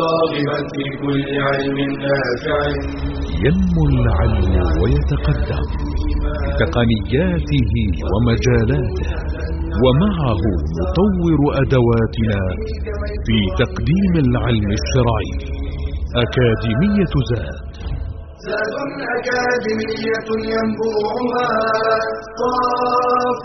في كل علم نافع. ينمو العلم ويتقدم بتقنياته ومجالاته ومعه نطور أدواتنا في تقديم العلم الشرعي. أكاديمية زاد. زاد أكاديمية ينبوعها صاف.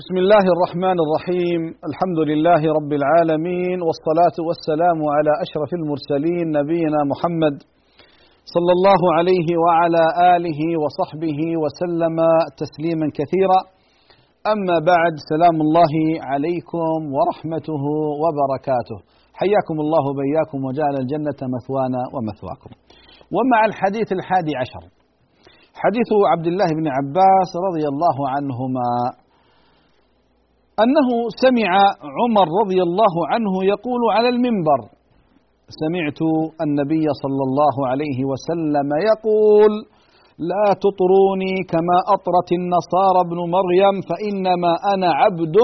بسم الله الرحمن الرحيم الحمد لله رب العالمين والصلاة والسلام على أشرف المرسلين نبينا محمد صلى الله عليه وعلى آله وصحبه وسلم تسليما كثيرا أما بعد سلام الله عليكم ورحمته وبركاته حياكم الله بياكم وجعل الجنة مثوانا ومثواكم ومع الحديث الحادي عشر حديث عبد الله بن عباس رضي الله عنهما أنه سمع عمر رضي الله عنه يقول على المنبر سمعت النبي صلى الله عليه وسلم يقول لا تطروني كما أطرت النصارى ابن مريم فإنما أنا عبد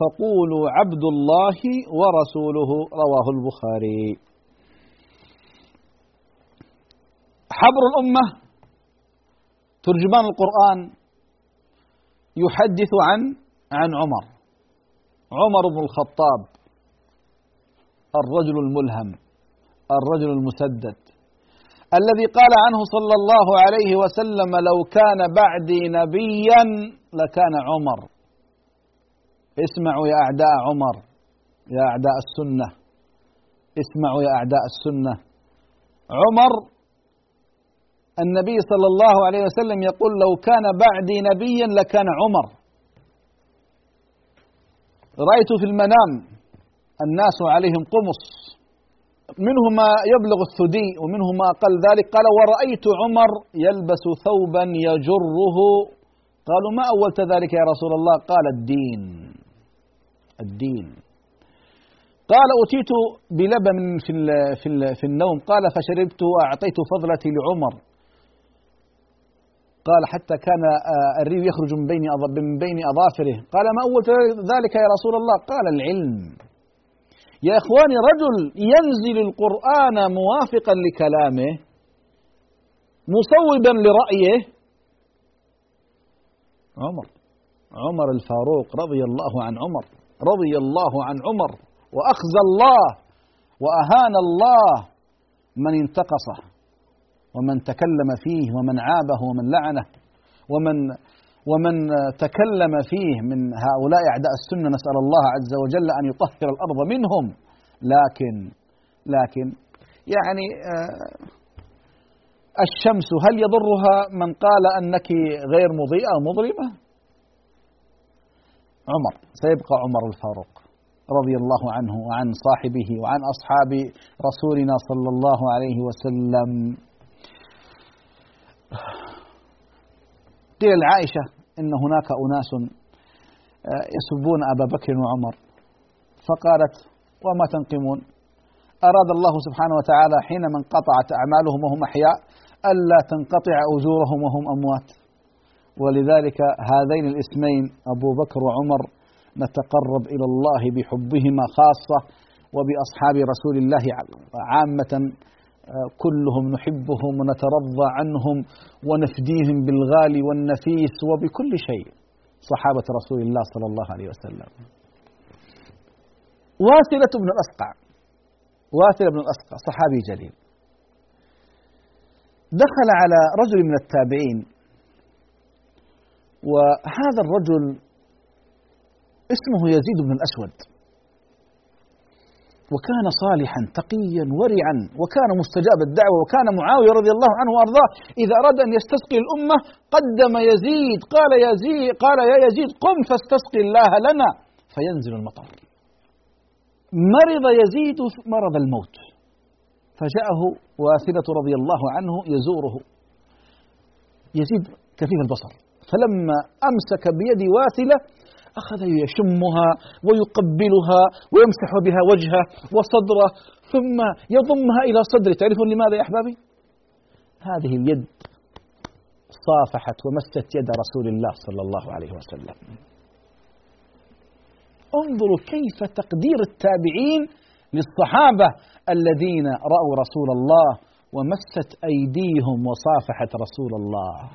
فقولوا عبد الله ورسوله. رواه البخاري. حبر الأمة ترجمان القرآن يحدث عن عن عمر. عمر بن الخطاب الرجل الملهم الرجل المسدد الذي قال عنه صلى الله عليه وسلم لو كان بعدي نبيا لكان عمر. اسمعوا يا أعداء عمر يا أعداء السنة. اسمعوا يا أعداء السنة. عمر النبي صلى الله عليه وسلم يقول لو كان بعدي نبيا لكان عمر. رأيت في المنام الناس عليهم قمص. منه ما يبلغ الثدي ومنه ما أقل ذلك. قال ورأيت عمر يلبس ثوبا يجره. قالوا ما أولت ذلك يا رسول الله؟ قال الدين. الدين. قال أتيت بلبن في في في النوم. قال فشربت وأعطيت فضلتي لعمر. قال حتى كان الريح يخرج من بين من بين أظافره، قال ما أول ذلك يا رسول الله؟ قال العلم. يا إخواني رجل ينزل القرآن موافقا لكلامه مصوبا لرأيه عمر عمر الفاروق رضي الله عن عمر رضي الله عن عمر واخزى الله وأهان الله من انتقصه ومن تكلم فيه ومن عابه ومن لعنه ومن ومن تكلم فيه من هؤلاء أعداء السنة نسأل الله عز وجل أن يطهر الأرض منهم لكن لكن يعني الشمس هل يضرها من قال أنك غير مضيئه مظلمة؟ عمر سيبقى عمر الفاروق رضي الله عنه وعن صاحبه وعن أصحاب رسولنا صلى الله عليه وسلم قيل لعائشة إن هناك أناس يسبون أبا بكر وعمر. فقالت وما تنقمون؟ أراد الله سبحانه وتعالى حينما انقطعت أعمالهم وهم أحياء ألا تنقطع أجورهم وهم أموات. ولذلك هذين الاسمين أبو بكر وعمر نتقرب إلى الله بحبهما خاصة وبأصحاب رسول الله عامة كلهم نحبهم ونترضى عنهم ونفديهم بالغالي والنفيس وبكل شيء. صحابة رسول الله صلى الله عليه وسلم. واثلة بن الأسقع. واثلة بن الأسقع صحابي جليل. دخل على رجل من التابعين. وهذا الرجل اسمه يزيد بن الأسود. وكان صالحا تقيا ورعا وكان مستجاب الدعوة وكان معاوية رضي الله عنه وأرضاه. إذا أراد أن يستسقي الأمة قدم يزيد قال يزيد قال يا يزيد قم فاستسقي الله لنا. فينزل المطر. مرض يزيد مرض الموت. فجاءه واثلة رضي الله عنه يزوره. يزيد كفيف البصر. فلما أمسك بيد واثلة أخذ يشمها ويقبلها ويمسح بها وجهه وصدره ثم يضمها إلى صدره. تعرفون لماذا يا أحبابي؟ هذه اليد صافحت ومست يد رسول الله صلى الله عليه وسلم. انظروا كيف تقدير التابعين للصحابة الذين رأوا رسول الله ومست أيديهم وصافحت رسول الله.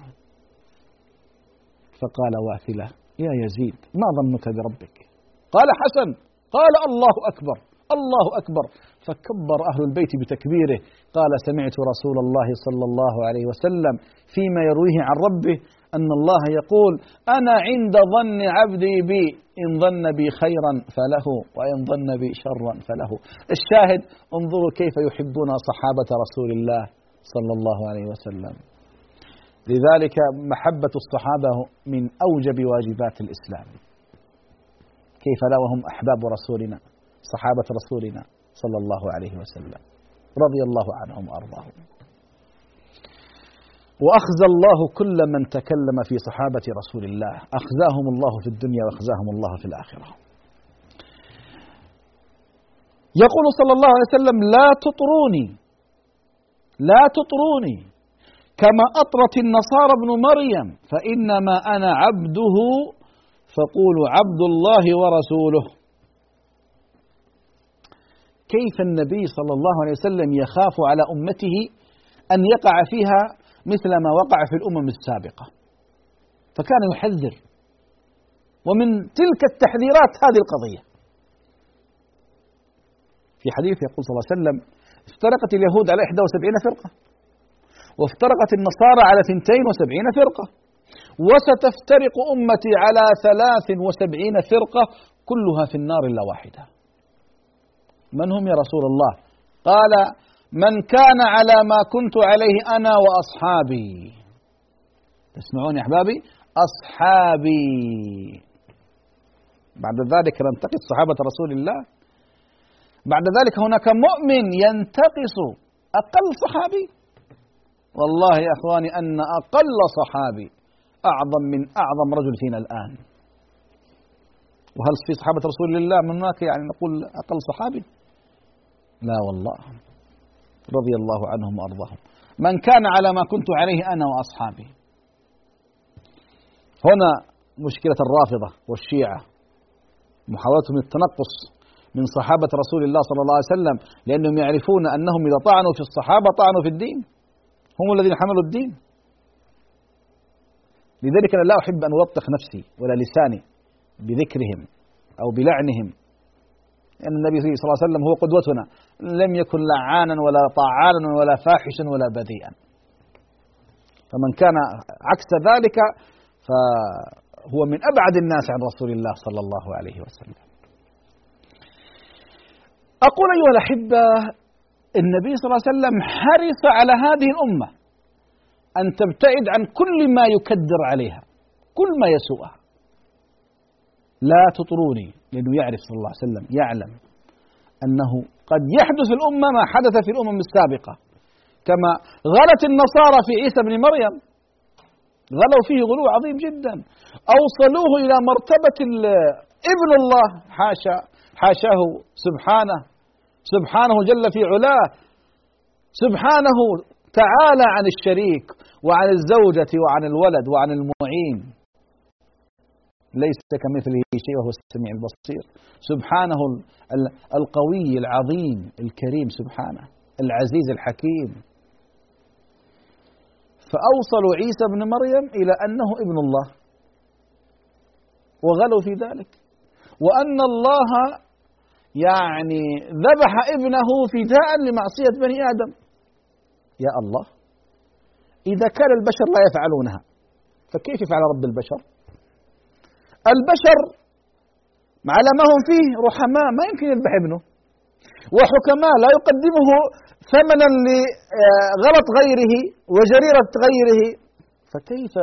فقال واثلة يا يزيد ما ظنك بربك؟ قال حسن قال الله أكبر الله أكبر. فكبر أهل البيت بتكبيره قال سمعت رسول الله صلى الله عليه وسلم فيما يرويه عن ربه أن الله يقول أنا عند ظن عبدي بي إن ظن بي خيرا فله وإن ظن بي شرا فله. الشاهد انظروا كيف يحبون صحابة رسول الله صلى الله عليه وسلم. لذلك محبة الصحابة من أوجب واجبات الإسلام. كيف لا وهم أحباب رسولنا صحابة رسولنا صلى الله عليه وسلم. رضي الله عنهم وأرضاهم. وأخزى الله كل من تكلم في صحابة رسول الله. أخزاهم الله في الدنيا وأخزاهم الله في الآخرة. يقول صلى الله عليه وسلم لا تطروني لا تطروني. كما أطرت النصارى ابن مريم فإنما أنا عبده فقولوا عبد الله ورسوله. كيف النبي صلى الله عليه وسلم يخاف على أمته أن يقع فيها مثل ما وقع في الأمم السابقة؟ فكان يحذر. ومن تلك التحذيرات هذه القضية. في حديث يقول صلى الله عليه وسلم افترقت اليهود على 71 فرقة. وافترقت النصارى على 72 فرقة. وستفترق أمتي على 73 فرقة كلها في النار إلا واحدة. من هم يا رسول الله؟ قال من كان على ما كنت عليه أنا وأصحابي. تسمعون يا أحبابي؟ أصحابي. بعد ذلك ننتقص صحابة رسول الله. بعد ذلك هناك مؤمن ينتقص أقل صحابي. والله يا إخواني أن أقل صحابي أعظم من أعظم رجل فينا الآن. وهل في صحابة رسول الله من هناك يعني نقول أقل صحابي؟ لا والله. رضي الله عنهم وأرضاهم. من كان على ما كنت عليه أنا وأصحابي. هنا مشكلة الرافضة والشيعة. محاولتهم التنقص من صحابة رسول الله صلى الله عليه وسلم لأنهم يعرفون أنهم إذا طعنوا في الصحابة طعنوا في الدين. هم الذين حملوا الدين. لذلك أنا لا أحب أن ألطخ نفسي ولا لساني بذكرهم أو بلعنهم. لأن النبي صلى الله عليه وسلم هو قدوتنا. لم يكن لعانا ولا طعانا ولا فاحشا ولا بذيئا. فمن كان عكس ذلك فهو من أبعد الناس عن رسول الله صلى الله عليه وسلم. أقول أيها الأحبة النبي صلى الله عليه وسلم حرص على هذه الأمة أن تبتعد عن كل ما يكدر عليها كل ما يسوءها. لا تطروني لأنه يعرف صلى الله عليه وسلم يعلم أنه قد يحدث الأمة ما حدث في الأمم السابقة. كما غلت النصارى في عيسى بن مريم غلوا فيه غلو عظيم جدا. أوصلوه إلى مرتبة ابن الله حاشا حاشاه سبحانه. سبحانه جل في علاه. سبحانه تعالى عن الشريك وعن الزوجة وعن الولد وعن المعين. ليس كمثله شيء وهو السميع البصير. سبحانه القوي العظيم الكريم سبحانه. العزيز الحكيم. فأوصلوا عيسى بن مريم إلى أنه ابن الله. وغلوا في ذلك. وأن الله يعني ذبح ابنه فداء لمعصية بني آدم. يا الله. إذا كان البشر لا يفعلونها فكيف يفعل رب البشر؟ البشر على ما هم فيه رحماء ما يمكن يذبح ابنه. وحكماء لا يقدمه ثمنا لغلط غيره وجريرة غيره. فكيف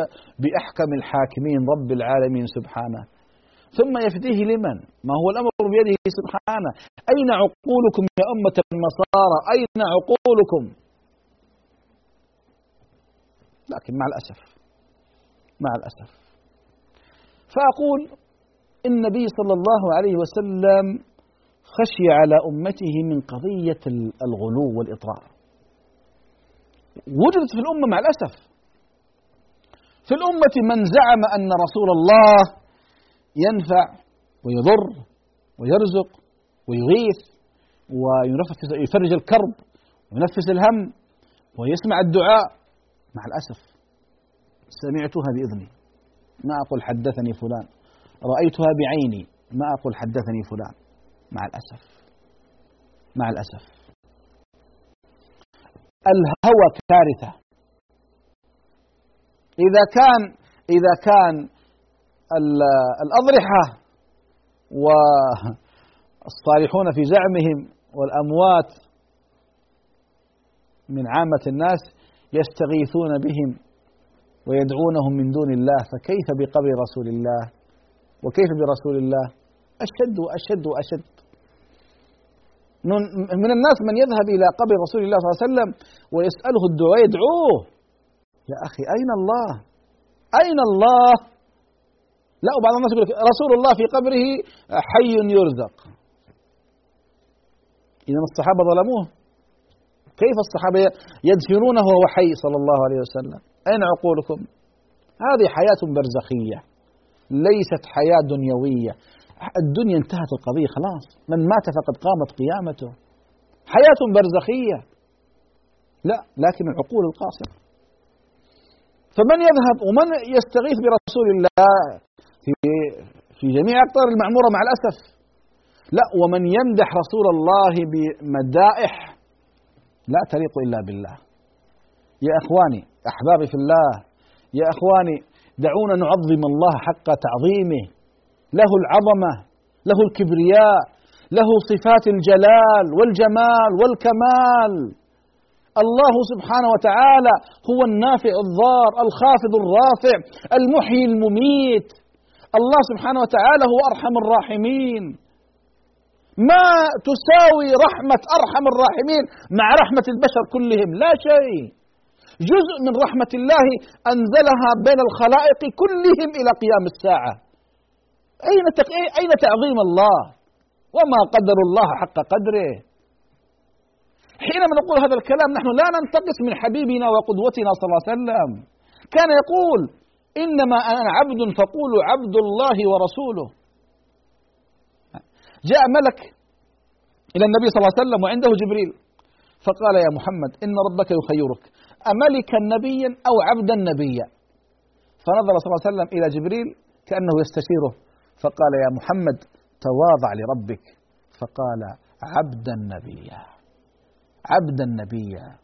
بأحكم الحاكمين رب العالمين سبحانه؟ ثم يفديه لمن؟ ما هو الأمر بيده سبحانه. أين عقولكم يا أمة النصارى؟ أين عقولكم؟ لكن مع الأسف مع الأسف. فأقول النبي صلى الله عليه وسلم خشي على أمته من قضية الغلو والإطراء وجدت في الأمة مع الأسف. في الأمة من زعم أن رسول الله ينفع ويضر ويرزق ويغيث ويفرج الكرب وينفس الهم ويسمع الدعاء. مع الأسف سمعتها بإذني ما أقول حدثني فلان. رأيتها بعيني. ما أقول حدثني فلان. مع الأسف. مع الأسف. الهوى كارثة. إذا كان إذا كان الأضرحة والصالحون في زعمهم والأموات من عامة الناس يستغيثون بهم ويدعونهم من دون الله فكيف بقبر رسول الله؟ وكيف برسول الله؟ أشد وأشد وأشد. من الناس من يذهب إلى قبر رسول الله صلى الله عليه وسلم ويسأله الدعاء يدعوه. يا أخي أين الله؟ أين الله؟ لا وبعض الناس يقول رسول الله في قبره حي يرزق. إذا الصحابة ظلموه. كيف الصحابة يدفنونه وهو حي صلى الله عليه وسلم؟ أين عقولكم؟ هذه حياة برزخية ليست حياة دنيوية. الدنيا انتهت القضية خلاص. من مات فقد قامت قيامته. حياة برزخية. لا لكن العقول القاصرة. فمن يذهب ومن يستغيث برسول الله في في جميع أقطار المعمورة مع الأسف. لا ومن يمدح رسول الله بمدائح لا تليق إلا بالله. يا إخواني أحبابي في الله يا إخواني دعونا نعظم الله حق تعظيمه. له العظمة له الكبرياء له صفات الجلال والجمال والكمال. الله سبحانه وتعالى هو النافع الضار الخافض الرافع المحيي المميت. الله سبحانه وتعالى هو أرحم الراحمين ما تساوي رحمة أرحم الراحمين مع رحمة البشر كلهم لا شيء جزء من رحمة الله أنزلها بين الخلائق كلهم إلى قيام الساعة أين أين تعظيم الله؟ وما قدر الله حق قدره. حينما نقول هذا الكلام نحن لا ننتقص من حبيبنا وقدوتنا صلى الله عليه وسلم. كان يقول: إنما أنا عبد فقولوا عبد الله ورسوله. جاء ملك إلى النبي صلى الله عليه وسلم وعنده جبريل. فقال يا محمد إن ربك يخيرك. أملكا نبيا أو عبدا نبيا. فنظر صلى الله عليه وسلم إلى جبريل كأنه يستشيره. فقال يا محمد تواضع لربك. فقال عبدا نبيا. عبدا نبيا.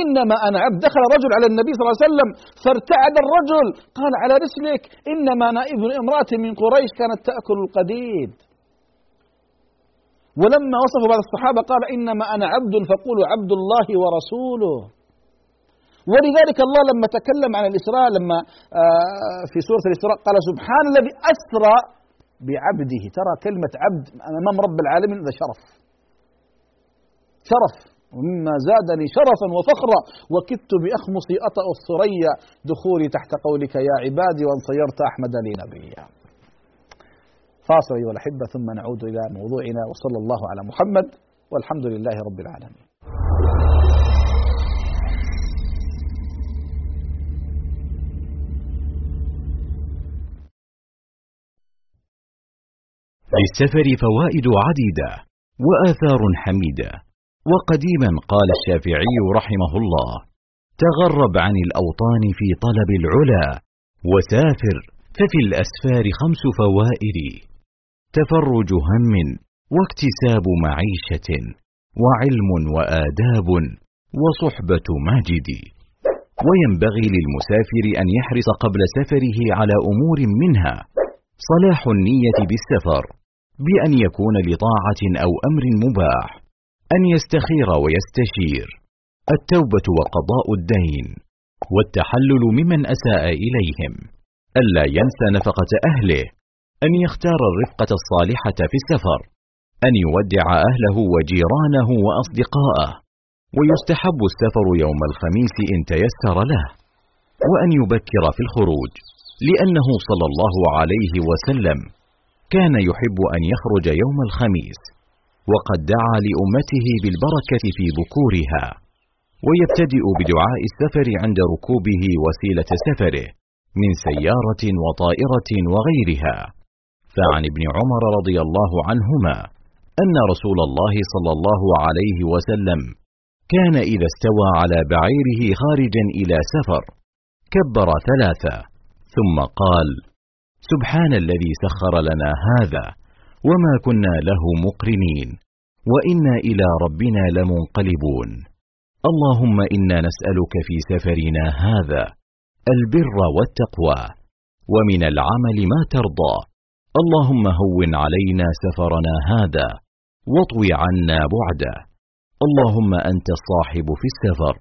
إنما أنا عبد دخل رجل على النبي صلى الله عليه وسلم فارتعد الرجل قال على رسلك إنما أنا ابن امرأة من قريش كانت تأكل القديد. ولما وصف بعض الصحابة قال إنما أنا عبد فقولوا عبد الله ورسوله. ولذلك الله لما تكلم عن الإسراء لما آه، في سورة الإسراء قال سبحان الذي أسرى بعبده. ترى كلمة عبد أمام رب العالمين هذا شرف. شرف. ومما زادني شرفا وفخرا وكدت بأخمصي أطأ الثريا دخولي تحت قولك يا عبادي وأن صيرت أحمد لي نبيا. فاصل أيها الأحبة ثم نعود إلى موضوعنا وصلى الله على محمد والحمد لله رب العالمين. للسفر فوائد عديدة وآثار حميدة. وقديما قال الشافعي رحمه الله تغرب عن الأوطان في طلب العلا وسافر ففي الأسفار خمس فوائد تفرج هم واكتساب معيشة وعلم وآداب وصحبة ماجد. وينبغي للمسافر أن يحرص قبل سفره على أمور منها صلاح النية بالسفر بأن يكون لطاعة أو أمر مباح. أن يستخير ويستشير. التوبة وقضاء الدين والتحلل ممن أساء إليهم. ألا ينسى نفقة أهله. أن يختار الرفقة الصالحة في السفر. أن يودع أهله وجيرانه وأصدقاءه. ويستحب السفر يوم الخميس إن تيسر له. وأن يبكر في الخروج. لأنه صلى الله عليه وسلم كان يحب أن يخرج يوم الخميس. وقد دعا لأمته بالبركة في بكورها ويبتدئ بدعاء السفر عند ركوبه وسيلة سفره من سيارة وطائرة وغيرها. فعن ابن عمر رضي الله عنهما أن رسول الله صلى الله عليه وسلم كان إذا استوى على بعيره خارجا إلى سفر كبر ثلاثة ثم قال سبحان الذي سخر لنا هذا وما كنا له مقرنين. وإنا إلى ربنا لمنقلبون. اللهم إنا نسألك في سفرنا هذا البر والتقوى ومن العمل ما ترضى. اللهم هون علينا سفرنا هذا واطوي عنا بعده. اللهم أنت الصاحب في السفر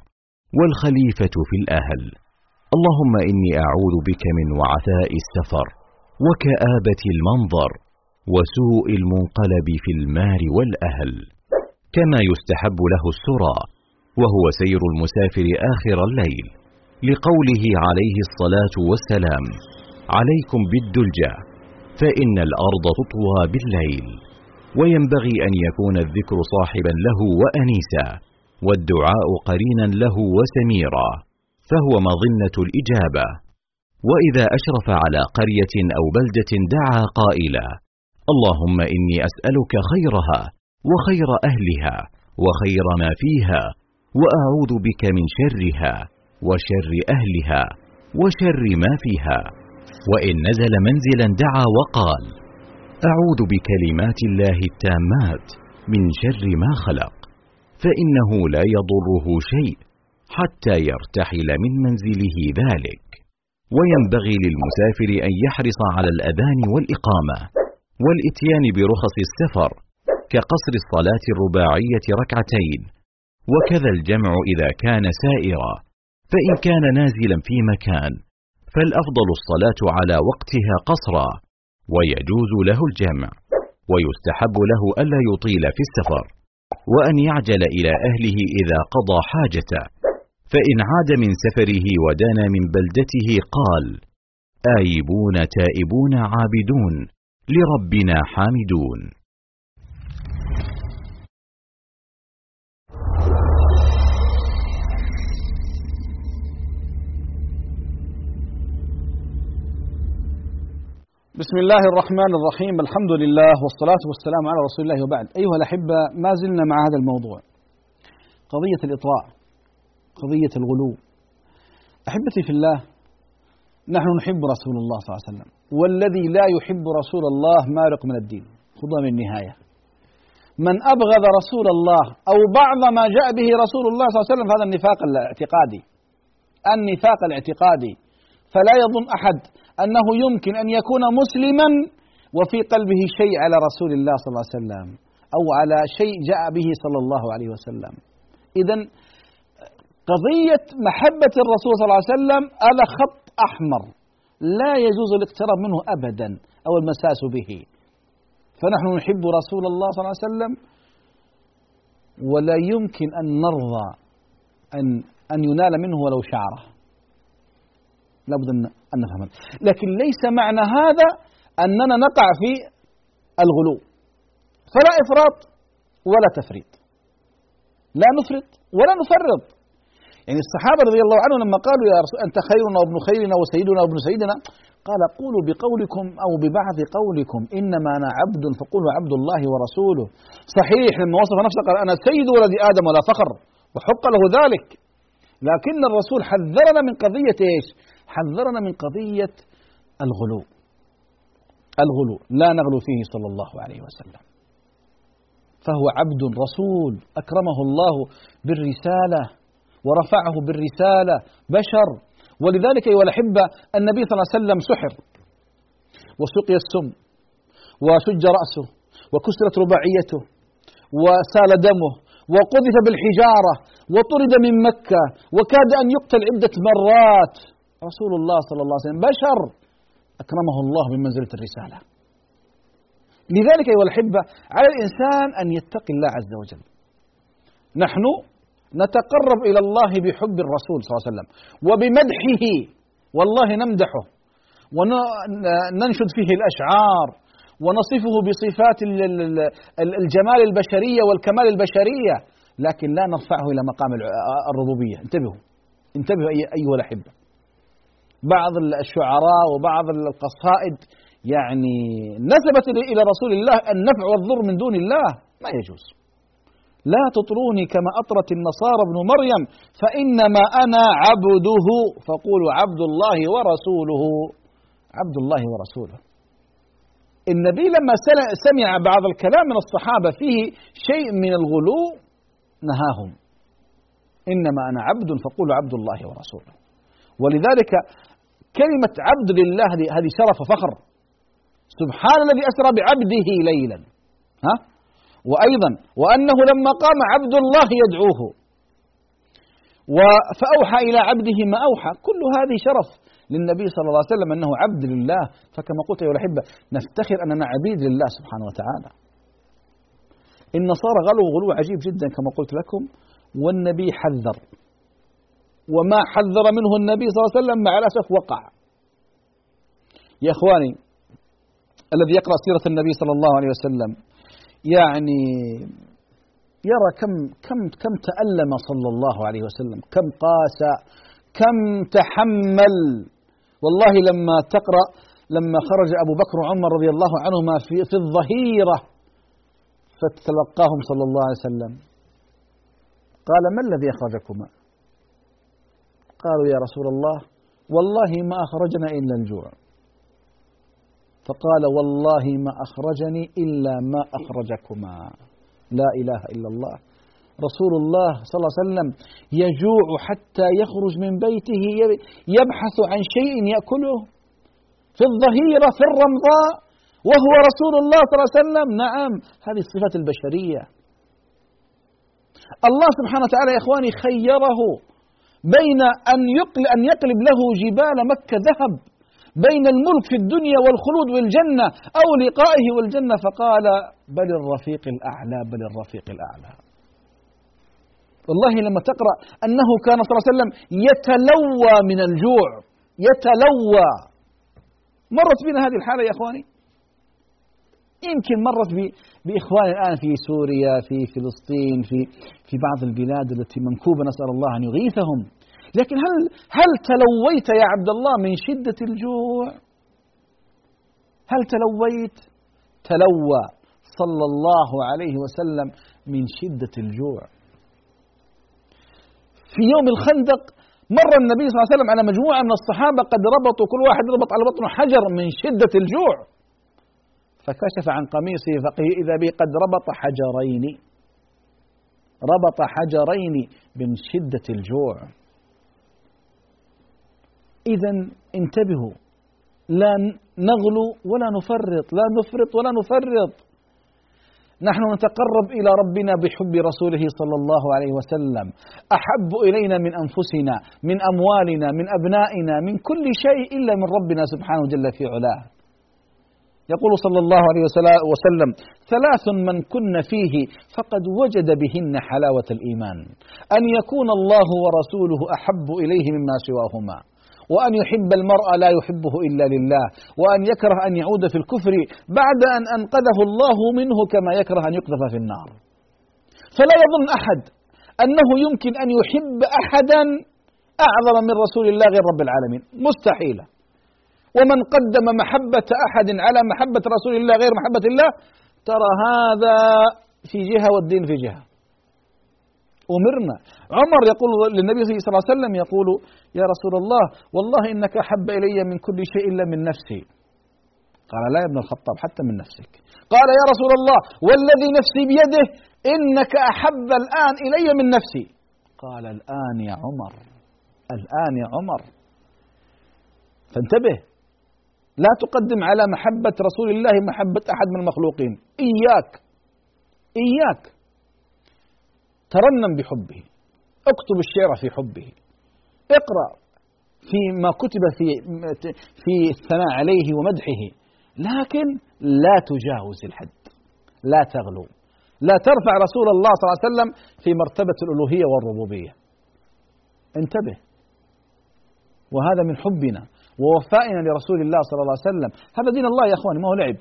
والخليفة في الأهل. اللهم إني أعوذ بك من وعثاء السفر وكآبة المنظر. وسوء المنقلب في المال والأهل. كما يستحب له السرى وهو سير المسافر آخر الليل. لقوله عليه الصلاة والسلام عليكم بالدلجة فإن الأرض تطوى بالليل. وينبغي أن يكون الذكر صاحبا له وانيسا والدعاء قرينا له وسميرا فهو مظنة الإجابة. وإذا أشرف على قرية أو بلدة دعا قائلا اللهم إني أسألك خيرها وخير أهلها وخير ما فيها وأعوذ بك من شرها وشر أهلها وشر ما فيها وإن نزل منزلا دعا وقال أعوذ بكلمات الله التامات من شر ما خلق فإنه لا يضره شيء حتى يرتحل من منزله ذلك وينبغي للمسافر أن يحرص على الأذان والإقامة والإتيان برخص السفر كقصر الصلاة الرباعية ركعتين وكذا الجمع إذا كان سائرا فإن كان نازلا في مكان فالأفضل الصلاة على وقتها قصرا ويجوز له الجمع ويستحب له ألا يطيل في السفر وأن يعجل إلى أهله إذا قضى حاجته. فإن عاد من سفره ودنا من بلدته قال آيبون تائبون عابدون لربنا حامدون. بسم الله الرحمن الرحيم الحمد لله والصلاة والسلام على رسول الله وبعد أيها الأحبة ما زلنا مع هذا الموضوع قضية الإطراء قضية الغلو أحبتي في الله نحن نحب رسول الله صلى الله عليه وسلم. والذي لا يحب رسول الله مارق من الدين. خذها من النهاية. من أبغض رسول الله أو بعض ما جاء به رسول الله صلى الله عليه وسلم فهذا النفاق الاعتقادي. النفاق الاعتقادي. فلا يظن أحد أنه يمكن أن يكون مسلما وفي قلبه شيء على رسول الله صلى الله عليه وسلم أو على شيء جاء به صلى الله عليه وسلم. إذا قضية محبة الرسول صلى الله عليه وسلم هذا خط أحمر. لا يجوز الاقتراب منه أبدا أو المساس به. فنحن نحب رسول الله صلى الله عليه وسلم ولا يمكن أن نرضى أن أن ينال منه ولو شعرة. لابد أن نفهم. لكن ليس معنى هذا أننا نقع في الغلو. فلا إفراط ولا تفريط. لا نفرط ولا نفرط. يعني الصحابة رضي الله عنهم لما قالوا يا رسول أنت خيرنا وابن خيرنا وسيدنا وابن سيدنا؟ قال قولوا بقولكم أو ببعض قولكم إنما أنا عبد فقولوا عبد الله ورسوله. صحيح لما وصف نفسه قال أنا سيد ولد آدم ولا فخر وحق له ذلك. لكن الرسول حذرنا من قضية إيش؟ حذرنا من قضية الغلو. الغلو لا نغلو فيه صلى الله عليه وسلم. فهو عبد رسول أكرمه الله بالرسالة. ورفعه بالرسالة بشر. ولذلك أيها الأحبة النبي صلى الله عليه وسلم سحر وسقي السم وشج رأسه وكسرت رباعيته وسال دمه وقذف بالحجارة وطرد من مكة وكاد أن يقتل عدة مرات. رسول الله صلى الله عليه وسلم بشر. أكرمه الله بمنزلة الرسالة. لذلك أيها الأحبة على الإنسان أن يتقي الله عز وجل. نحن نتقرب إلى الله بحب الرسول صلى الله عليه وسلم وبمدحه. والله نمدحه وننشد فيه الأشعار ونصفه بصفات الجمال البشرية والكمال البشرية لكن لا نرفعه إلى مقام الربوبية. انتبهوا انتبهوا أيها الأحبة. بعض الشعراء وبعض القصائد يعني نسبت إلى رسول الله النفع والضر من دون الله ما يجوز. لا تطروني كما أطرت النصارى ابن مريم فإنما أنا عبده. فقولوا عبد الله ورسوله. عبد الله ورسوله. النبي لما سمع بعض الكلام من الصحابة فيه شيء من الغلو نهاهم. إنما أنا عبد فقولوا عبد الله ورسوله. ولذلك كلمة عبد لله هذه شرف وفخر سبحان الذي أسرى بعبده ليلا. ها؟ وأيضا وأنه لما قام عبد الله يدعوه فأوحى إلى عبده ما أوحى. كل هذه شرف للنبي صلى الله عليه وسلم أنه عبد لله. فكما قلت أيها الأحبة نفتخر أننا عبيد لله سبحانه وتعالى. النصارى غلوا غلو عجيب جدا كما قلت لكم. والنبي حذر. وما حذر منه النبي صلى الله عليه وسلم مع الأسف وقع. يا إخواني الذي يقرأ سيرة النبي صلى الله عليه وسلم يعني يرى كم كم كم تألم صلى الله عليه وسلم كم قاس كم تحمل. والله لما تقرأ لما خرج أبو بكر وعمر رضي الله عنهما في, في الظهيرة فتلقاهم صلى الله عليه وسلم. قال ما الذي أخرجكما؟ قالوا يا رسول الله والله ما أخرجنا إلا الجوع. فقال والله ما أخرجني إلا ما أخرجكما. لا إله إلا الله. رسول الله صلى الله عليه وسلم يجوع حتى يخرج من بيته يبحث عن شيء يأكله في الظهيرة في الرمضاء وهو رسول الله صلى الله عليه وسلم. نعم هذه الصفات البشرية. الله سبحانه وتعالى يا إخواني خيره بين أن أن يقلب له جبال مكة ذهب. بين الملك في الدنيا والخلود بالجنة أو لقائه والجنة فقال بل الرفيق الأعلى بل الرفيق الأعلى. والله لما تقرأ أنه كان صلى الله عليه وسلم يتلوى من الجوع يتلوى. مرت بنا هذه الحالة يا إخواني؟ يمكن مرت بإخوان الآن في سوريا في فلسطين في في بعض البلاد التي منكوبة نسأل الله أن يغيثهم. لكن هل هل تلويت يا عبد الله من شدة الجوع؟ هل تلويت؟ تلوى صلى الله عليه وسلم من شدة الجوع. في يوم الخندق مر النبي صلى الله عليه وسلم على مجموعة من الصحابة قد ربطوا كل واحد ربط على بطنه حجر من شدة الجوع. فكشف عن قميصه فإذا به قد ربط حجرين ربط حجرين من شدة الجوع إذا انتبهوا. لا نغلو ولا نفرط. لا نفرط ولا نفرط. نحن نتقرب إلى ربنا بحب رسوله صلى الله عليه وسلم. أحب إلينا من أنفسنا من أموالنا من أبنائنا من كل شيء إلا من ربنا سبحانه جل في علاه. يقول صلى الله عليه وسلم ثلاث من كن فيه فقد وجد بهن حلاوة الإيمان. أن يكون الله ورسوله أحب إليه مما سواهما. وأن يحب المرء لا يحبه إلا لله وأن يكره أن يعود في الكفر بعد أن أنقذه الله منه كما يكره أن يقذف في النار. فلا يظن أحد أنه يمكن أن يحب أحدا أعظم من رسول الله غير رب العالمين. مستحيلة ومن قدم محبة أحد على محبة رسول الله غير محبة الله ترى هذا في جهة والدين في جهة. أمرنا. عمر يقول للنبي صلى الله عليه وسلم يقول يا رسول الله والله إنك أحب إلي من كل شيء إلا من نفسي. قال لا يا ابن الخطاب حتى من نفسك. قال يا رسول الله والذي نفسي بيده إنك أحب الآن إلي من نفسي. قال الآن يا عمر الآن يا عمر. فانتبه لا تقدم على محبة رسول الله محبة أحد من المخلوقين. إياك إياك. ترنم بحبه. اكتب الشعر في حبه. اقرأ فيما كتب في في الثناء عليه ومدحه. لكن لا تجاوز الحد. لا تغلو. لا ترفع رسول الله صلى الله عليه وسلم في مرتبة الألوهية والربوبية. انتبه. وهذا من حبنا ووفائنا لرسول الله صلى الله عليه وسلم. هذا دين الله يا أخواني ما هو لعب.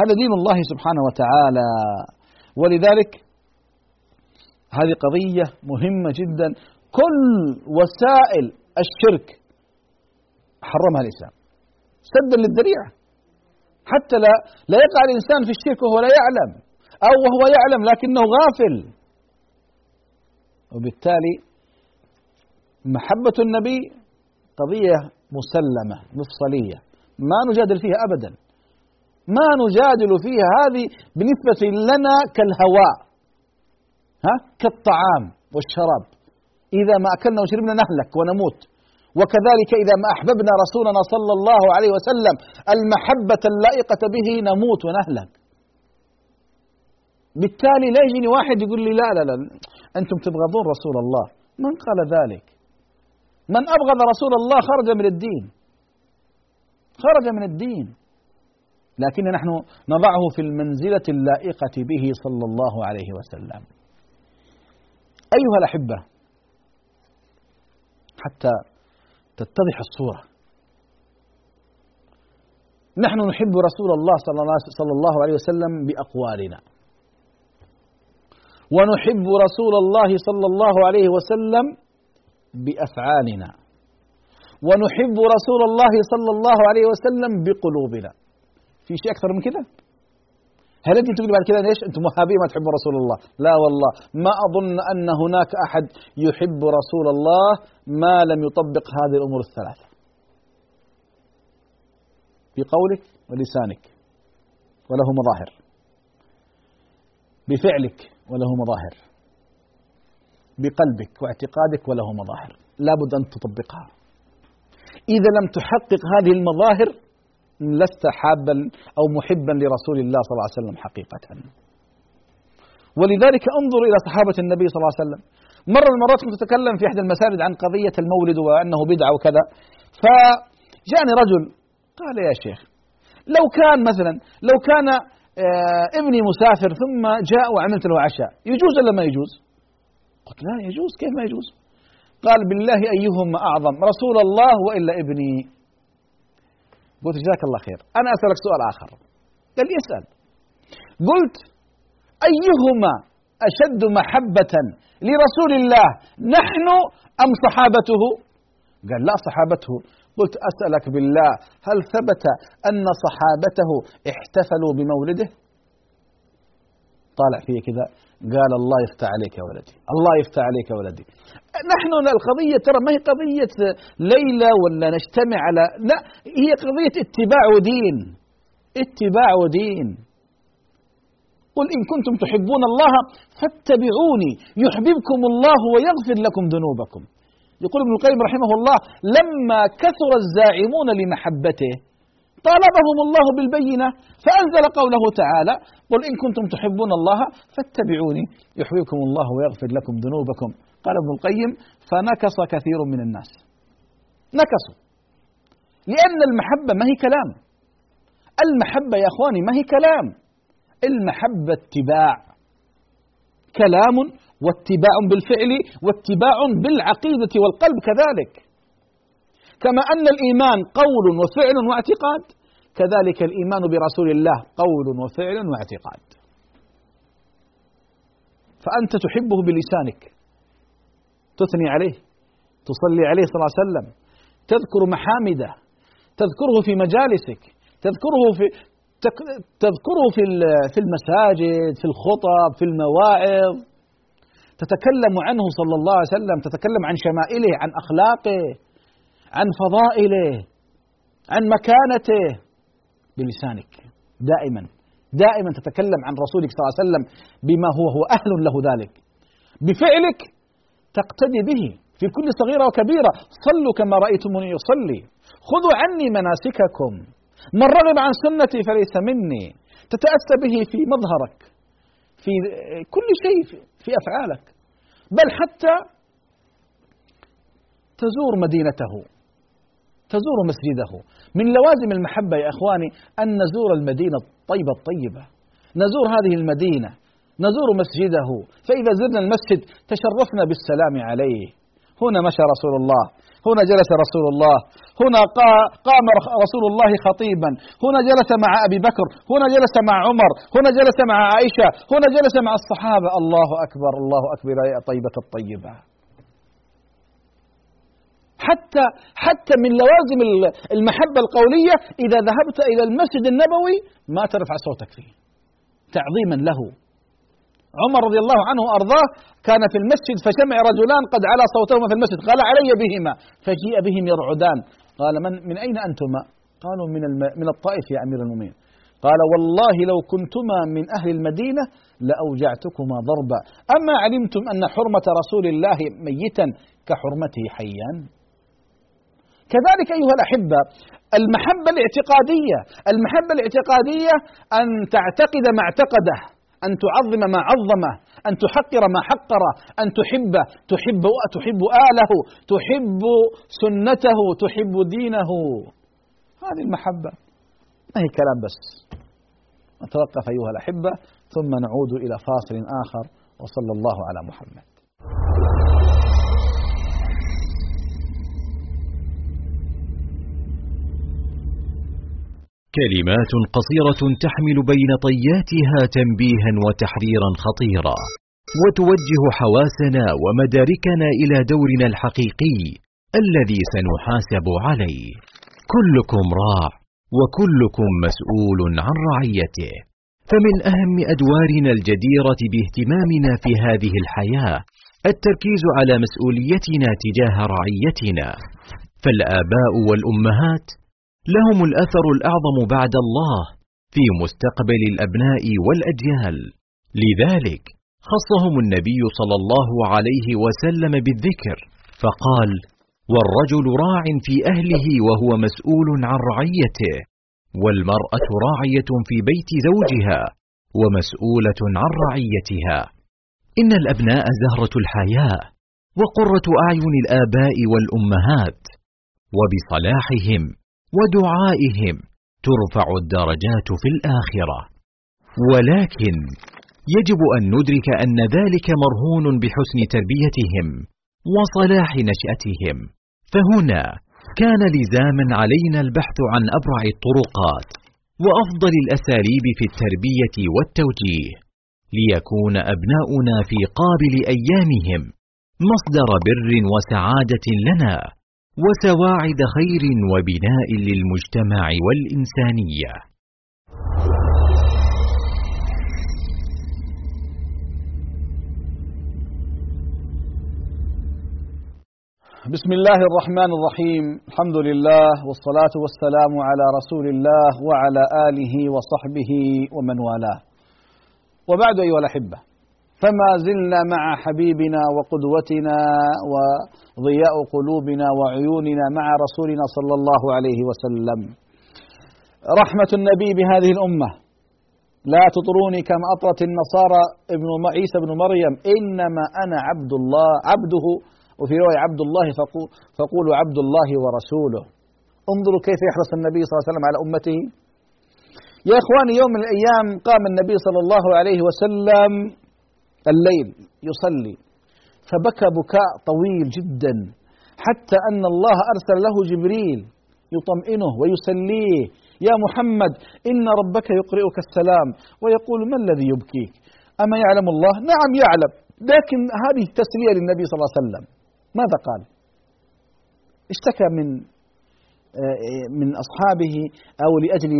هذا دين الله سبحانه وتعالى. ولذلك هذه قضية مهمة جدا. كل وسائل الشرك حرمها الإسلام. سدا للذريعة. حتى لا لا يقع الإنسان في الشرك وهو لا يعلم. أو وهو يعلم لكنه غافل. وبالتالي محبة النبي قضية مسلمة مفصلية. ما نجادل فيها أبدا. ما نجادل فيها. هذه بالنسبة لنا كالهواء. ها؟ كالطعام والشراب. إذا ما أكلنا وشربنا نهلك ونموت. وكذلك إذا ما أحببنا رسولنا صلى الله عليه وسلم المحبة اللائقة به نموت ونهلك. بالتالي لا يجيني واحد يقول لي لا لا لا أنتم تبغضون رسول الله. من قال ذلك؟ من أبغض رسول الله خرج من الدين. خرج من الدين. لكن نحن نضعه في المنزلة اللائقة به صلى الله عليه وسلم. أيها الأحبة حتى تتضح الصورة. نحن نحب رسول الله صلى الله عليه وسلم بأقوالنا. ونحب رسول الله صلى الله عليه وسلم بأفعالنا. ونحب رسول الله صلى الله عليه وسلم بقلوبنا. في شيء أكثر من كذا هل أنت تقول بعد كذا ليش أنتم وهابية ما تحبون رسول الله؟ لا والله. ما أظن أن هناك أحد يحب رسول الله ما لم يطبق هذه الأمور الثلاثة. بقولك ولسانك وله مظاهر. بفعلك وله مظاهر. بقلبك واعتقادك وله مظاهر. لابد أن تطبقها. إذا لم تحقق هذه المظاهر لست حابا أو محبا لرسول الله صلى الله عليه وسلم حقيقة. ولذلك انظر إلى صحابة النبي صلى الله عليه وسلم. مرة من المرات كنت أتكلم في إحدى المساجد عن قضية المولد وأنه بدعة وكذا. فجاءني رجل قال يا شيخ لو كان مثلا لو كان آه، ابني مسافر ثم جاء وعملت له عشاء يجوز ولا ما يجوز؟ قلت لا يجوز كيف ما يجوز؟ قال بالله أيهما أعظم رسول الله وإلا ابني. قلت جزاك الله خير. أنا أسألك سؤال آخر. قال لي اسأل. قلت أيهما أشد محبة لرسول الله نحن أم صحابته؟ قال لا صحابته. قلت أسألك بالله هل ثبت أن صحابته احتفلوا بمولده؟ طالع فيه كذا قال الله يفتح عليك يا ولدي الله يفتح عليك يا ولدي. نحن القضية ترى ما هي قضية ليلة ولا نجتمع على لا هي قضية اتباع دين اتباع دين. قل إن كنتم تحبون الله فاتبعوني يحببكم الله ويغفر لكم ذنوبكم. يقول ابن القيم رحمه الله لما كثر الزاعمون لمحبته طالبهم الله بالبينة فأنزل قوله تعالى قل إن كنتم تحبون الله فاتبعوني يحببكم الله ويغفر لكم ذنوبكم. قال ابن القيم فنكص كثير من الناس. نكصوا. لأن المحبة ما هي كلام. المحبة يا أخواني ما هي كلام. المحبة اتباع. كلام واتباع بالفعل واتباع بالعقيدة والقلب كذلك. كما أن الإيمان قول وفعل واعتقاد. كذلك الإيمان برسول الله قول وفعل واعتقاد. فأنت تحبه بلسانك. تثني عليه. تصلي عليه صلى الله عليه وسلم. تذكر محامده. تذكره في مجالسك. تذكره في تذكره في في المساجد في الخطب في المواعظ. تتكلم عنه صلى الله عليه وسلم. تتكلم عن شمائله عن أخلاقه. عن فضائله عن مكانته بلسانك. دائما دائما تتكلم عن رسولك صلى الله عليه وسلم بما هو هو أهل له ذلك. بفعلك تقتدي به في كل صغيرة وكبيرة. صلوا كما رأيتموني يصلي خذوا عني مناسككم. من رغب عن سنتي فليس مني. تتأسى به في مظهرك في كل شيء في أفعالك. بل حتى تزور مدينته. تزور مسجده. من لوازم المحبة يا إخواني أن نزور المدينة الطيبة الطيبة. نزور هذه المدينة. نزور مسجده. فإذا زرنا المسجد تشرفنا بالسلام عليه. هنا مشى رسول الله. هنا جلس رسول الله. هنا قام رسول الله خطيبا. هنا جلس مع أبي بكر. هنا جلس مع عمر. هنا جلس مع عائشة. هنا جلس مع الصحابة. الله أكبر الله أكبر يا طيبة الطيبة. حتى حتى من لوازم المحبة القولية إذا ذهبت إلى المسجد النبوي ما ترفع صوتك فيه. تعظيما له. عمر رضي الله عنه وأرضاه كان في المسجد فسمع رجلان قد علا صوتهما في المسجد. قال علي بهما. فجيء بهم يرعدان. قال من من أين أنتما؟ قالوا من من الطائف يا أمير المؤمنين. قال والله لو كنتما من أهل المدينة لأوجعتكما ضربا. أما علمتم أن حرمة رسول الله ميتا كحرمته حيا؟ كذلك أيها الأحبة المحبة الاعتقادية المحبة الاعتقادية أن تعتقد ما اعتقده أن تعظم ما عظمه أن تحقر ما حقره أن تحب تحب تحب آله تحب سنته تحب دينه. هذه المحبة. ما هي كلام بس. نتوقف أيها الأحبة ثم نعود إلى فاصل آخر وصلى الله على محمد. كلمات قصيرة تحمل بين طياتها تنبيها وتحذيرا خطيرا وتوجه حواسنا ومداركنا إلى دورنا الحقيقي الذي سنحاسب عليه. كلكم راع وكلكم مسؤول عن رعيته. فمن أهم أدوارنا الجديرة باهتمامنا في هذه الحياة التركيز على مسؤوليتنا تجاه رعيتنا. فالآباء والأمهات لهم الأثر الأعظم بعد الله في مستقبل الأبناء والأجيال. لذلك خصهم النبي صلى الله عليه وسلم بالذكر فقال والرجل راع في أهله وهو مسؤول عن رعيته والمرأة راعية في بيت زوجها ومسؤولة عن رعيتها. إن الأبناء زهرة الحياة وقرة أعين الآباء والأمهات وبصلاحهم ودعائهم ترفع الدرجات في الآخرة. ولكن يجب أن ندرك أن ذلك مرهون بحسن تربيتهم وصلاح نشأتهم. فهنا كان لزاما علينا البحث عن أبرع الطرقات وأفضل الأساليب في التربية والتوجيه ليكون أبناؤنا في قابل أيامهم مصدر بر وسعادة لنا. وسواعد خير وبناء للمجتمع والإنسانية. بسم الله الرحمن الرحيم. الحمد لله والصلاة والسلام على رسول الله وعلى آله وصحبه ومن والاه. وبعد أيها الأحبة فما زلنا مع حبيبنا وقدوتنا وضياء قلوبنا وعيوننا مع رسولنا صلى الله عليه وسلم. رحمة النبي بهذه الأمة. لا تطروني كما أطرت النصارى ابن عيسى بن مريم. إنما أنا عبد الله عبده. وفي رواية عبد الله فقولوا عبد الله ورسوله. انظروا كيف يحرص النبي صلى الله عليه وسلم على أمته. يا إخواني يوم من الأيام قام النبي صلى الله عليه وسلم الليل يصلي فبكى بكاء طويل جدا حتى أن الله أرسل له جبريل يطمئنه ويسليه. يا محمد إن ربك يقرئك السلام ويقول ما الذي يبكيك؟ أما يعلم الله؟ نعم يعلم لكن هذه تسلية للنبي صلى الله عليه وسلم ماذا قال؟ اشتكى من من أصحابه أو لأجل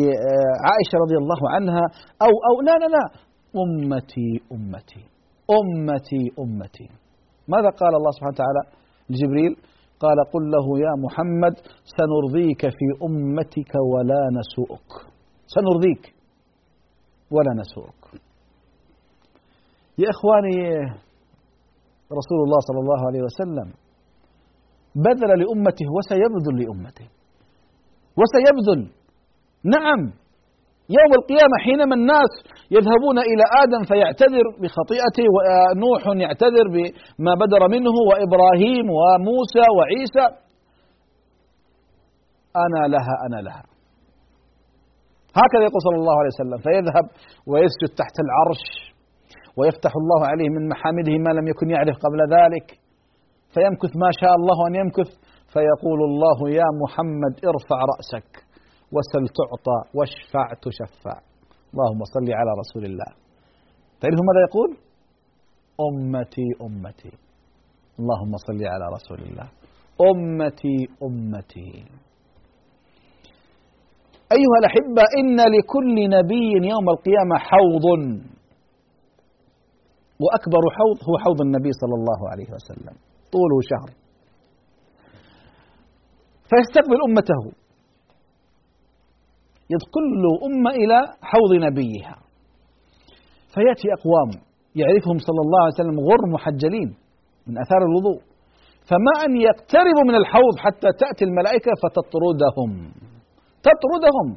عائشة رضي الله عنها أو أو لا لا لا أمتي أمتي. أمتي أمتي. ماذا قال الله سبحانه وتعالى لجبريل؟ قال قل له يا محمد سنرضيك في أمتك ولا نسوءك. سنرضيك ولا نسوءك. يا إخواني رسول الله صلى الله عليه وسلم بذل لأمته وسيبذل لأمته. وسيبذل. نعم. يوم القيامة حينما الناس يذهبون إلى آدم فيعتذر بخطيئته ونوح يعتذر بما بدر منه وإبراهيم وموسى وعيسى. أنا لها أنا لها. هكذا يقول صلى الله عليه وسلم. فيذهب ويسجد تحت العرش ويفتح الله عليه من محامده ما لم يكن يعرف قبل ذلك. فيمكث ما شاء الله أن يمكث. فيقول الله يا محمد ارفع رأسك. وسل تعطى واشفع تشفع. اللهم صل على رسول الله. تعرفون ماذا يقول؟ أمتي أمتي. اللهم صل على رسول الله. أمتي أمتي. أيها الأحبة إن لكل نبي يوم القيامة حوض. وأكبر حوض هو حوض النبي صلى الله عليه وسلم. طوله شهر. فيستقبل أمته. يدخل كل أمة إلى حوض نبيها. فيأتي أقوام يعرفهم صلى الله عليه وسلم غر محجلين من أثار الوضوء. فما أن يقتربوا من الحوض حتى تأتي الملائكة فتطردهم. تطردهم.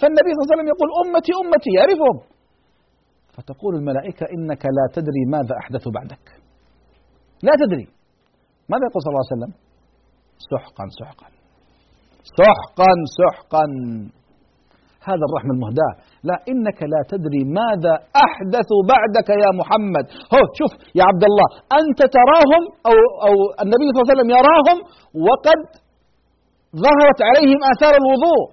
فالنبي صلى الله عليه وسلم يقول أمتي أمتي يعرفهم. فتقول الملائكة إنك لا تدري ماذا أحدث بعدك. لا تدري. ماذا يقول صلى الله عليه وسلم؟ سحقا سحقا. سحقا سحقا. هذا الرحمة المهداة. لا إنك لا تدري ماذا أحدث بعدك يا محمد. هو شوف يا عبد الله أنت تراهم أو, أو النبي صلى الله عليه وسلم يراهم وقد ظهرت عليهم آثار الوضوء.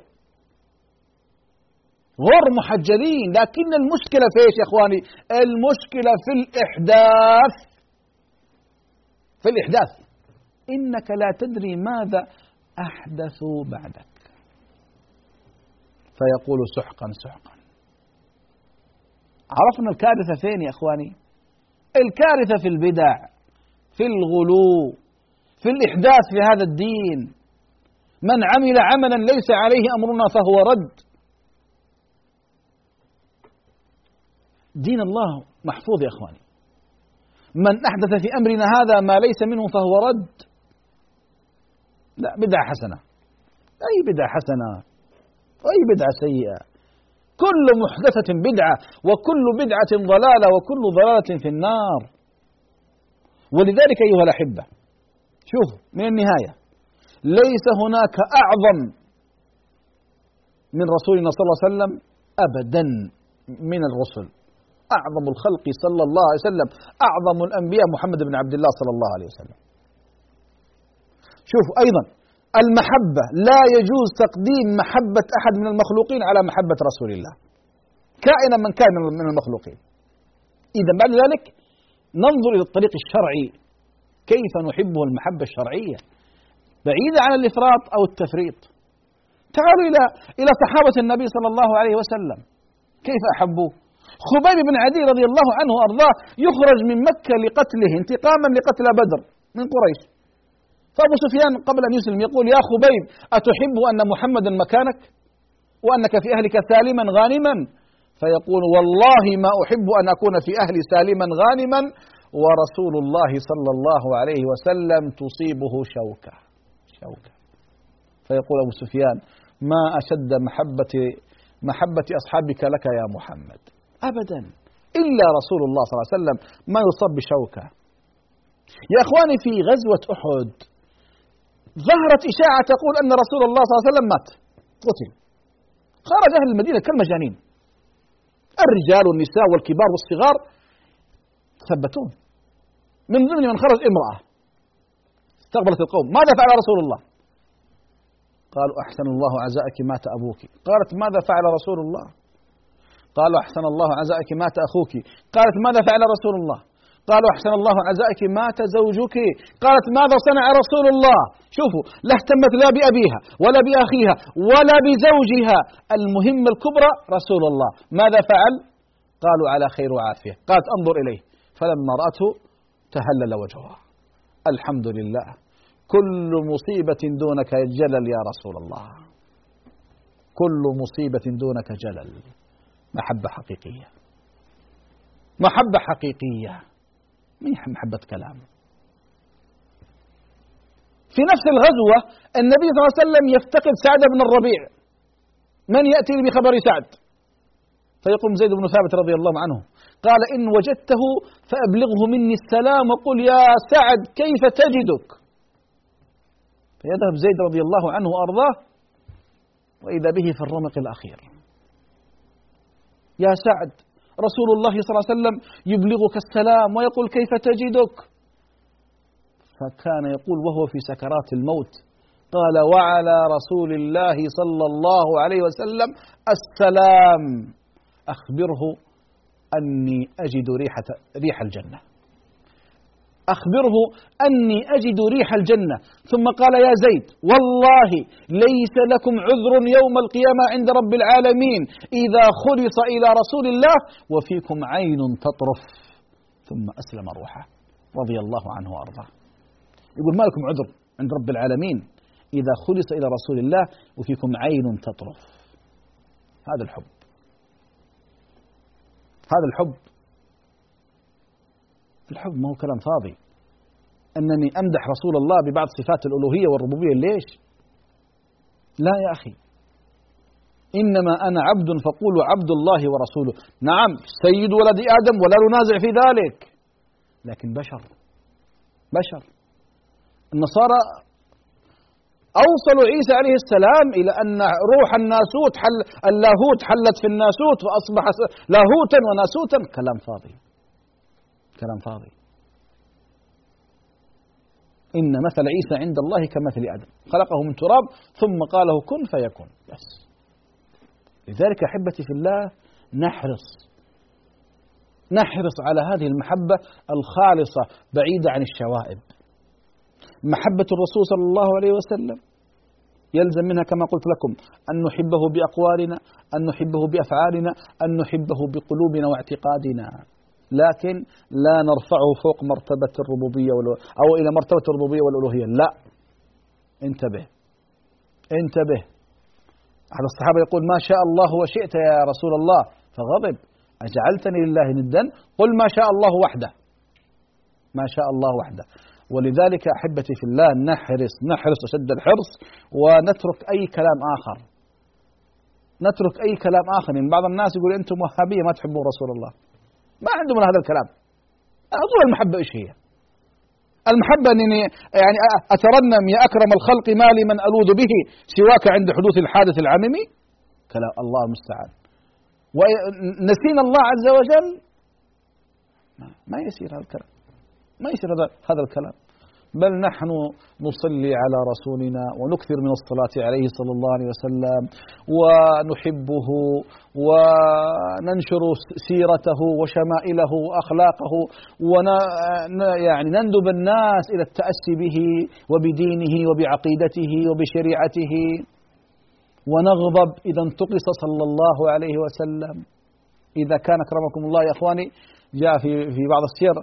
غر محجلين. لكن المشكلة في إيش يا إخواني؟ المشكلة في الإحداث. في الإحداث. إنك لا تدري ماذا أحدثوا بعدك. فيقول سحقا سحقا. عرفنا الكارثة فين يا إخواني؟ الكارثة في البدع في الغلو في الإحداث في هذا الدين. من عمل عملا ليس عليه أمرنا فهو رد. دين الله محفوظ يا إخواني. من أحدث في أمرنا هذا ما ليس منه فهو رد. لا بدعة حسنة. أي بدعة حسنة؟ أي بدعة سيئة. كل محدثة بدعة وكل بدعة ضلالة وكل ضلالة في النار. ولذلك أيها الأحبة شوف من النهاية ليس هناك أعظم من رسولنا صلى الله عليه وسلم أبدا من الرسل. أعظم الخلق صلى الله عليه وسلم أعظم الأنبياء محمد بن عبد الله صلى الله عليه وسلم. شوف أيضا المحبة. لا يجوز تقديم محبة أحد من المخلوقين على محبة رسول الله. كائنا من كان من المخلوقين. إذا بعد ذلك ننظر إلى الطريق الشرعي. كيف نحبه المحبة الشرعية؟ بعيدة عن الإفراط أو التفريط. تعالوا إلى إلى صحابة النبي صلى الله عليه وسلم. كيف أحبوه؟ خبيب بن عدي رضي الله عنه وأرضاه يخرج من مكة لقتله انتقاما لقتل بدر من قريش. فأبو سفيان قبل أن يسلم يقول يا خبيب أتحب أن محمدا مكانك وأنك في أهلك سالما غانما? فيقول والله ما أحب أن أكون في أهلي سالما غانما ورسول الله صلى الله عليه وسلم تصيبه شوكة. شوكة. فيقول أبو سفيان ما أشد محبة محبة أصحابك لك يا محمد. أبدا. إلا رسول الله صلى الله عليه وسلم ما يصاب بشوكة. يا إخواني في غزوة أحد ظهرت إشاعة تقول أن رسول الله صلى الله عليه وسلم مات. قتل. خرج أهل المدينة كالمجانين. الرجال والنساء والكبار والصغار ثبتون من ضمن من خرج امرأة. استقبلت القوم. ماذا فعل رسول الله؟ قالوا أحسن الله عزائك مات أبوك قالت ماذا فعل رسول الله؟ قالوا أحسن الله عزائك مات أخوك قالت ماذا فعل رسول الله؟ قالوا أحسن الله عزائك مات زوجك. قالت ماذا صنع رسول الله؟ شوفوا لا اهتمت لا بأبيها ولا بأخيها ولا بزوجها. المهمة الكبرى رسول الله. ماذا فعل؟ قالوا على خير وعافية. قالت انظر إليه. فلما رأته تهلل وجهها الحمد لله. كل مصيبة دونك جلل يا رسول الله. كل مصيبة دونك جلل. محبة حقيقية. محبة حقيقية. من محبة كلام في نفس الغزوة النبي صلى الله عليه وسلم يفتقد سعد بن الربيع. من يأتي بخبر سعد؟ فيقوم زيد بن ثابت رضي الله عنه قال إن وجدته فأبلغه مني السلام وقل يا سعد كيف تجدك؟ فيذهب زيد رضي الله عنه وأرضاه وإذا به في الرمق الأخير. يا سعد رسول الله صلى الله عليه وسلم يبلغك السلام ويقول كيف تجدك؟ فكان يقول وهو في سكرات الموت قال وعلى رسول الله صلى الله عليه وسلم السلام أخبره أني أجد ريحة ريح الجنة. أخبره أني أجد ريح الجنة. ثم قال يا زيد والله ليس لكم عذر يوم القيامة عند رب العالمين. إذا خلص إلى رسول الله وفيكم عين تطرف. ثم أسلم روحه رضي الله عنه وأرضاه. يقول ما لكم عذر عند رب العالمين؟ إذا خلص إلى رسول الله وفيكم عين تطرف. هذا الحب. هذا الحب الحب ما هو كلام فاضي. أنني أمدح رسول الله ببعض صفات الألوهية والربوبية ليش؟ لا يا أخي. إنما أنا عبد فقولوا عبد الله ورسوله. نعم سيد ولد آدم ولا ننازع في ذلك. لكن بشر بشر. النصارى أوصلوا عيسى عليه السلام إلى أن روح الناسوت حل اللاهوت حلت في الناسوت فأصبح لاهوتا وناسوتا. كلام فاضي. كلام فاضي. إن مثل عيسى عند الله كمثل آدم. خلقه من تراب ثم قال له كن فيكون. بس. لذلك أحبتي في الله نحرص. نحرص على هذه المحبة الخالصة بعيدة عن الشوائب. محبة الرسول صلى الله عليه وسلم. يلزم منها كما قلت لكم أن نحبه بأقوالنا أن نحبه بأفعالنا أن نحبه بقلوبنا واعتقادنا. لكن لا نرفعه فوق مرتبة الربوبية أو إلى مرتبة الربوبية والألوهية. لا. انتبه. انتبه. أحد الصحابة يقول ما شاء الله وشئت يا رسول الله. فغضب. أجعلتني لله ندا. قل ما شاء الله وحده. ما شاء الله وحده. ولذلك أحبتي في الله نحرص نحرص أشد الحرص ونترك أي كلام آخر. نترك أي كلام آخر. يعني بعض الناس يقول أنتم وهابية ما تحبون رسول الله. ما عندهم هذا الكلام. أقول المحبة إيش هي؟ المحبة أنني يعني أترنم يا أكرم الخلق ما لي من ألوذ به سواك عند حدوث الحادث العممي كلام الله المستعان. ونسينا الله عز وجل؟ ما يصير هذا الكلام. ما يصير هذا الكلام. بل نحن نصلي على رسولنا ونكثر من الصلاة عليه صلى الله عليه وسلم ونحبه وننشر سيرته وشمائله وأخلاقه ون يعني نندب الناس إلى التأسي به وبدينه وبعقيدته وبشريعته. ونغضب إذا انتقص صلى الله عليه وسلم. إذا كان أكرمكم الله يا إخواني جاء في في بعض السير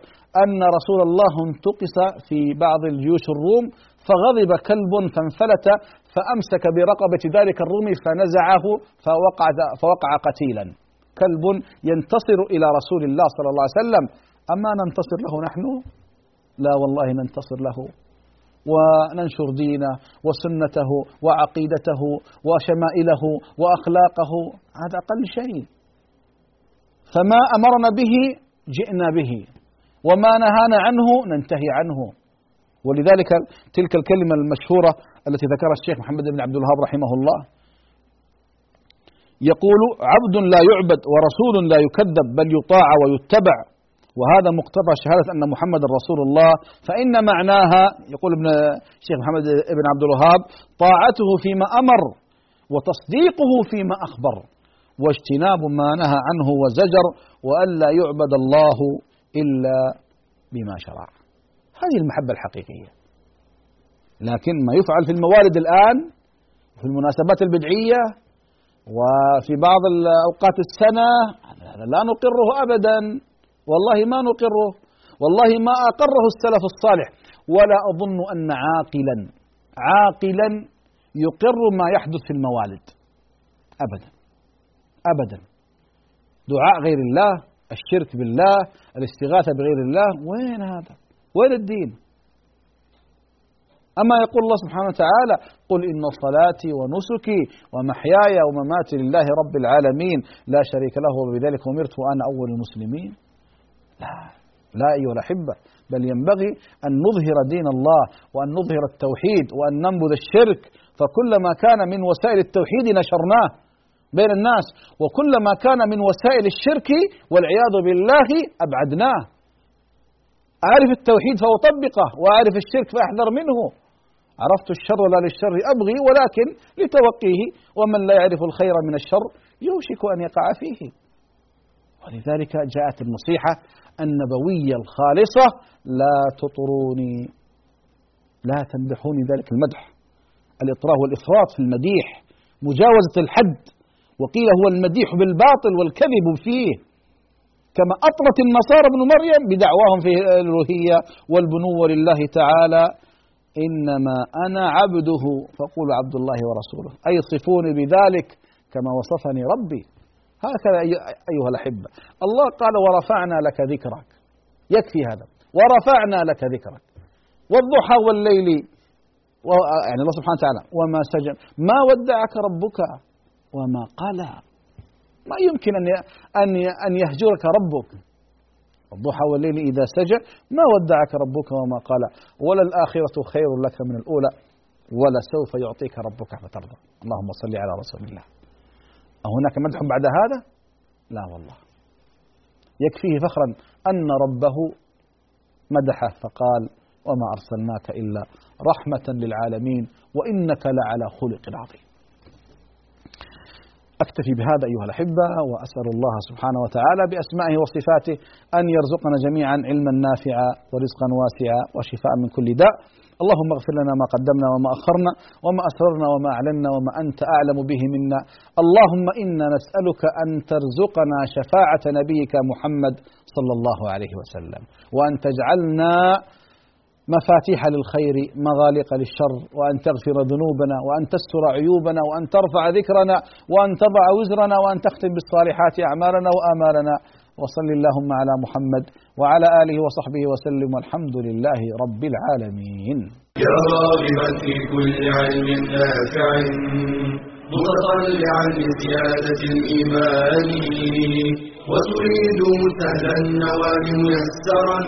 أن رسول الله انتقص في بعض الجيوش الروم فغضب كلب فانفلت فأمسك برقبة ذلك الرومي فنزعه فوقع فوقع قتيلا. كلب ينتصر إلى رسول الله صلى الله عليه وسلم. أما ننتصر له نحن؟ لا والله ننتصر له. وننشر دينه وسنته وعقيدته وشمائله وأخلاقه. هذا أقل شيء. فما أمرنا به جئنا به. وما نهانا عنه ننتهي عنه. ولذلك تلك الكلمة المشهورة التي ذكرها الشيخ محمد بن عبد الوهاب رحمه الله. يقول عبد لا يعبد ورسول لا يكذب بل يطاع ويتبع. وهذا مقتضى شهادة أن محمد رسول الله. فإن معناها يقول ابن الشيخ محمد بن عبد الوهاب طاعته فيما أمر وتصديقه فيما أخبر. واجتناب ما نهى عنه وزجر وألا يعبد الله إلا بما شرع. هذه المحبة الحقيقية. لكن ما يفعل في الموالد الآن في المناسبات البدعية وفي بعض أوقات السنة لا نقره أبدا. والله ما نقره. والله ما أقره السلف الصالح. ولا أظن أن عاقلا عاقلا يقر ما يحدث في الموالد. أبدا. أبدا. دعاء غير الله الشرك بالله الاستغاثة بغير الله وين هذا؟ وين الدين؟ أما يقول الله سبحانه وتعالى قل إن صلاتي ونسكي ومحياي ومماتي لله رب العالمين لا شريك له وبذلك أمرت وأنا أول المسلمين. لا لا أيها الأحبة بل ينبغي أن نظهر دين الله وأن نظهر التوحيد وأن ننبذ الشرك فكلما كان من وسائل التوحيد نشرناه. بين الناس. وكلما كان من وسائل الشرك والعياذ بالله أبعدناه. أعرف التوحيد فأطبقه وأعرف الشرك فأحذر منه. عرفت الشر لا للشر أبغي ولكن لتوقيه ومن لا يعرف الخير من الشر يوشك أن يقع فيه. ولذلك جاءت النصيحة النبوية الخالصة لا تطروني لا تمدحوني ذلك المدح. الإطراء والإفراط في المديح. مجاوزة الحد. وقيل هو المديح بالباطل والكذب فيه. كما أطرت النصارى ابن مريم بدعواهم في الألوهية والبنوة لله تعالى إنما أنا عبده فقولوا عبد الله ورسوله أي صفوني بذلك كما وصفني ربي. هكذا أيها الأحبة. الله قال ورفعنا لك ذكرك. يكفي هذا. ورفعنا لك ذكرك. والضحى والليل يعني الله سبحانه وتعالى وما سجن ما ودعك ربك وما قلى ما يمكن أن أن أن يهجرك ربك. الضحى والليل إذا سجى ما ودعك ربك وما قال ولا الآخرة خير لك من الأولى ولا سوف يعطيك ربك فترضى. اللهم صل على رسول الله. أهناك مدح بعد هذا؟ لا والله. يكفيه فخرا أن ربه مدحه فقال وما أرسلناك إلا رحمة للعالمين وإنك لعلى خلق عظيم. أكتفي بهذا أيها الأحبة وأسأل الله سبحانه وتعالى بأسمائه وصفاته أن يرزقنا جميعا علما نافعا ورزقا واسعا وشفاء من كل داء. اللهم اغفر لنا ما قدمنا وما أخرنا وما أسررنا وما أعلنا وما أنت أعلم به منا. اللهم إنا نسألك أن ترزقنا شفاعة نبيك محمد صلى الله عليه وسلم وأن تجعلنا مفاتيح للخير مغالق للشر وأن تغفر ذنوبنا وأن تستر عيوبنا وأن ترفع ذكرنا وأن تضع وزرنا وأن تختم بالصالحات أعمالنا وآمالنا. وصل اللهم على محمد وعلى آله وصحبه وسلم والحمد لله رب العالمين. يا راغبا في كل علم نافع متطلعا لزيادة الإيمان. وتريد سهلا النوال ميسرا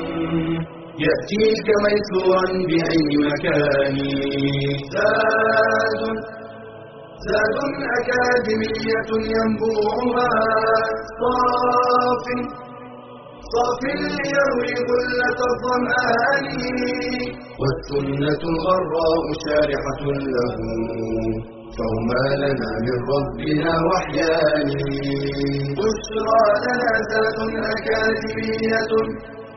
يأتيك ميسورا بأي مكان. زاد زاد أكاديمية ينبوعها. صاف صاف ليروي غلة الظمآن. والسنة الغراء شارحة له. فهما لنا من ربنا وحيان. بشرى لنا زاد أكاديمية